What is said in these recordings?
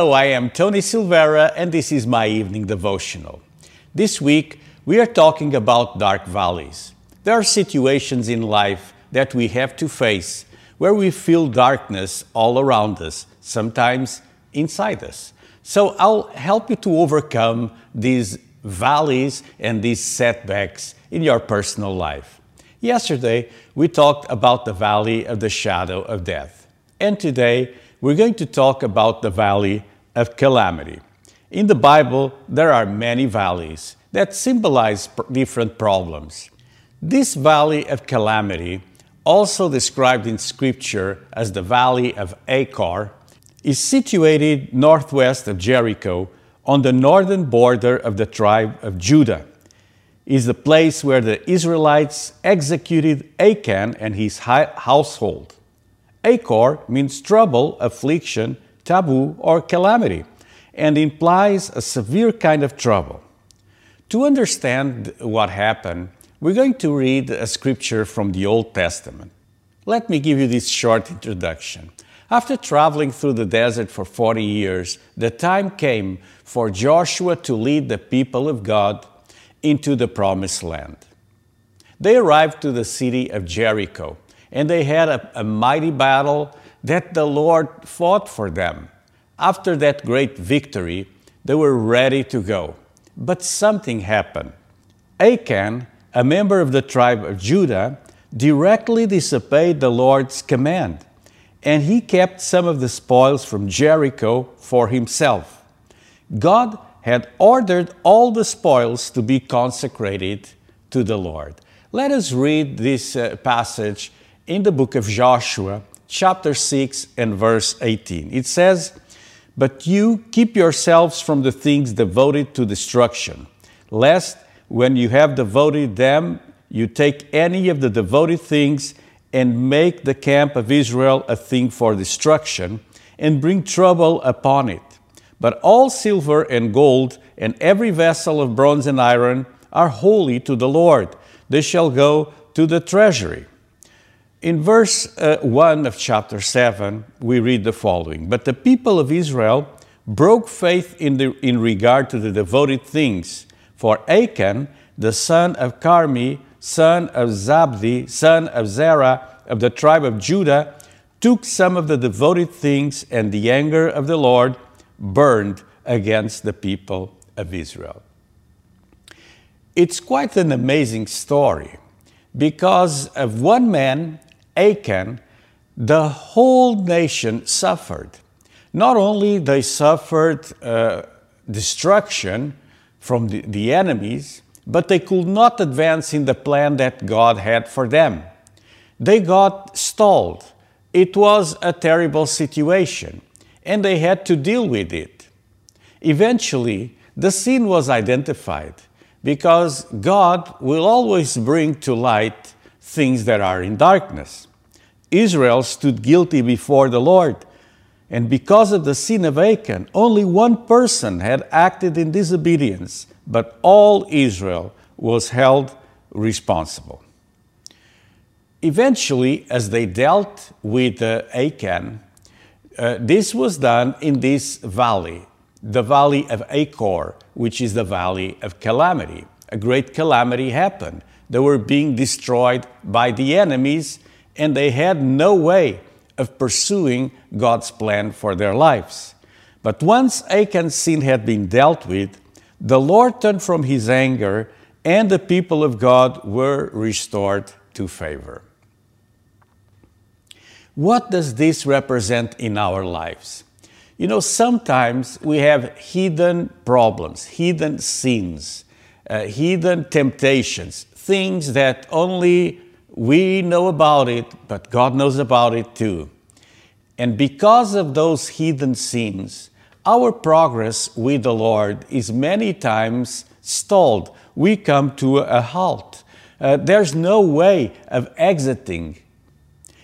Hello, I am Tony Silvera, and this is my evening devotional. This week, we are talking about dark valleys. There are situations in life that we have to face where we feel darkness all around us, sometimes inside us. So I'll help you to overcome these valleys and these setbacks in your personal life. Yesterday, we talked about the valley of the shadow of death. And today, we're going to talk about the valley of calamity. In the Bible, there are many valleys that symbolize different problems. This valley of calamity, also described in Scripture as the valley of Achor, is situated northwest of Jericho on the northern border of the tribe of Judah. Is the place where the Israelites executed Achan and his household. Achor means trouble, affliction, taboo, or calamity, and implies a severe kind of trouble. To understand what happened, we're going to read a scripture from the Old Testament. Let me give you this short introduction. After traveling through the desert for 40 years, the time came for Joshua to lead the people of God into the promised land. They arrived to the city of Jericho and they had a, a mighty battle that the Lord fought for them. After that great victory, they were ready to go. But something happened. Achan, a member of the tribe of Judah, directly disobeyed the Lord's command, and he kept some of the spoils from Jericho for himself. God had ordered all the spoils to be consecrated to the Lord. Let us read this uh, passage in the book of Joshua, chapter 6 and verse 18. It says, But you keep yourselves from the things devoted to destruction, lest when you have devoted them, you take any of the devoted things and make the camp of Israel a thing for destruction and bring trouble upon it. But all silver and gold and every vessel of bronze and iron are holy to the Lord. They shall go to the treasury. In verse uh, 1 of chapter 7, we read the following But the people of Israel broke faith in, the, in regard to the devoted things. For Achan, the son of Carmi, son of Zabdi, son of Zerah, of the tribe of Judah, took some of the devoted things, and the anger of the Lord burned against the people of Israel. It's quite an amazing story because of one man Achan, the whole nation suffered. Not only they suffered uh, destruction from the, the enemies, but they could not advance in the plan that God had for them. They got stalled. It was a terrible situation, and they had to deal with it. Eventually, the sin was identified because God will always bring to light things that are in darkness. Israel stood guilty before the Lord. And because of the sin of Achan, only one person had acted in disobedience, but all Israel was held responsible. Eventually, as they dealt with uh, Achan, uh, this was done in this valley, the valley of Achor, which is the valley of calamity. A great calamity happened. They were being destroyed by the enemies, and they had no way of pursuing God's plan for their lives. But once Achan's sin had been dealt with, the Lord turned from his anger, and the people of God were restored to favor. What does this represent in our lives? You know, sometimes we have hidden problems, hidden sins, uh, hidden temptations, things that only we know about it, but God knows about it too. And because of those hidden sins, our progress with the Lord is many times stalled. We come to a halt. Uh, there's no way of exiting.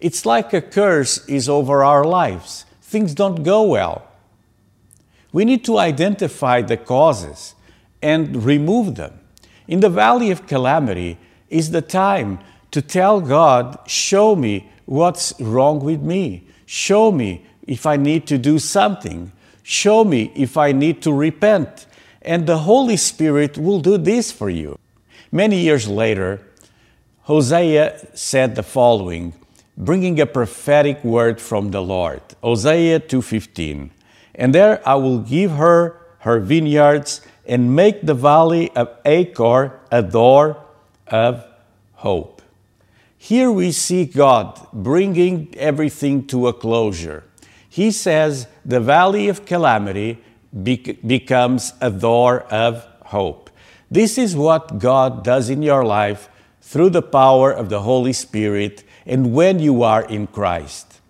It's like a curse is over our lives. Things don't go well. We need to identify the causes and remove them. In the valley of calamity is the time to tell God, show me what's wrong with me. Show me if I need to do something. Show me if I need to repent, and the Holy Spirit will do this for you. Many years later, Hosea said the following, bringing a prophetic word from the Lord. Hosea 2:15. And there I will give her her vineyards and make the valley of Achor a door of hope. Here we see God bringing everything to a closure. He says the valley of calamity becomes a door of hope. This is what God does in your life through the power of the Holy Spirit and when you are in Christ.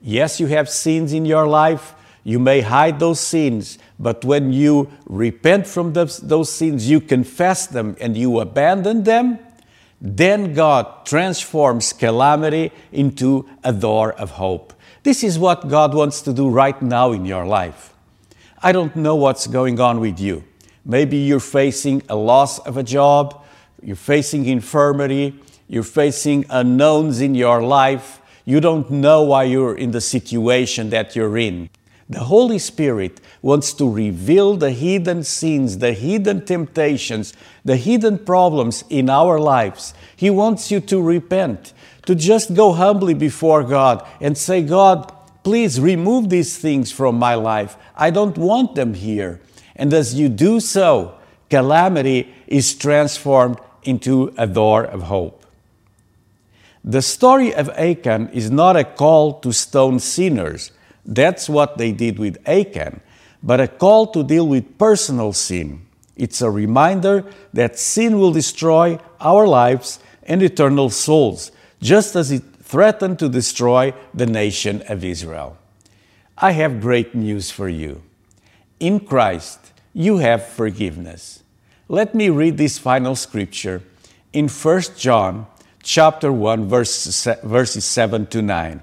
Yes, you have sins in your life. You may hide those sins, but when you repent from those, those sins, you confess them and you abandon them, then God transforms calamity into a door of hope. This is what God wants to do right now in your life. I don't know what's going on with you. Maybe you're facing a loss of a job, you're facing infirmity, you're facing unknowns in your life, you don't know why you're in the situation that you're in. The Holy Spirit wants to reveal the hidden sins, the hidden temptations, the hidden problems in our lives. He wants you to repent, to just go humbly before God and say, God, please remove these things from my life. I don't want them here. And as you do so, calamity is transformed into a door of hope. The story of Achan is not a call to stone sinners that's what they did with Achan, but a call to deal with personal sin. It's a reminder that sin will destroy our lives and eternal souls, just as it threatened to destroy the nation of Israel. I have great news for you. In Christ, you have forgiveness. Let me read this final scripture in 1 John chapter 1 verse, verses 7 to 9.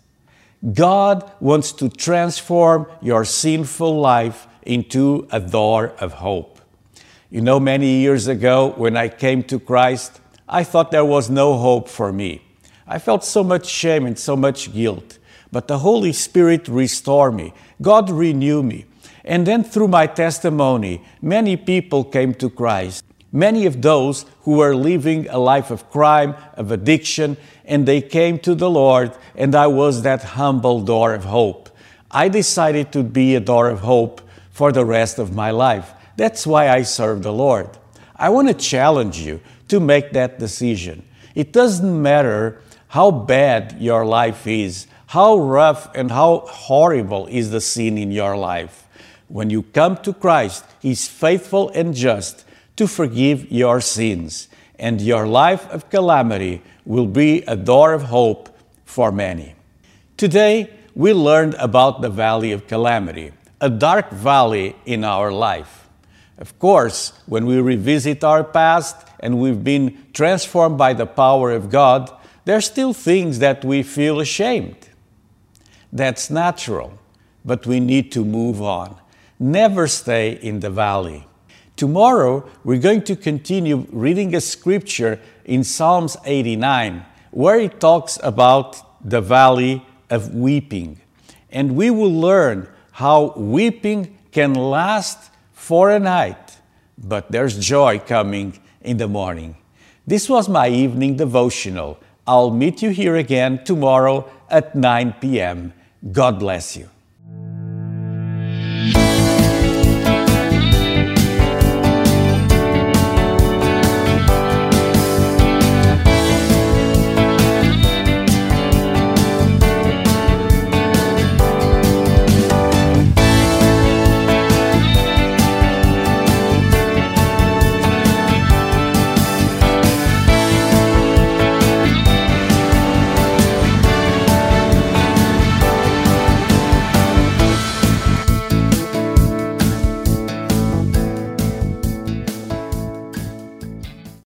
God wants to transform your sinful life into a door of hope. You know, many years ago when I came to Christ, I thought there was no hope for me. I felt so much shame and so much guilt. But the Holy Spirit restored me. God renewed me. And then through my testimony, many people came to Christ. Many of those who were living a life of crime, of addiction, and they came to the Lord, and I was that humble door of hope. I decided to be a door of hope for the rest of my life. That's why I serve the Lord. I want to challenge you to make that decision. It doesn't matter how bad your life is, how rough and how horrible is the sin in your life. When you come to Christ, He's faithful and just to forgive your sins, and your life of calamity will be a door of hope for many. Today, we learned about the valley of calamity, a dark valley in our life. Of course, when we revisit our past and we've been transformed by the power of God, there are still things that we feel ashamed. That's natural, but we need to move on. Never stay in the valley. Tomorrow, we're going to continue reading a scripture in Psalms 89, where it talks about the valley of weeping. And we will learn how weeping can last for a night, but there's joy coming in the morning. This was my evening devotional. I'll meet you here again tomorrow at 9 p.m. God bless you.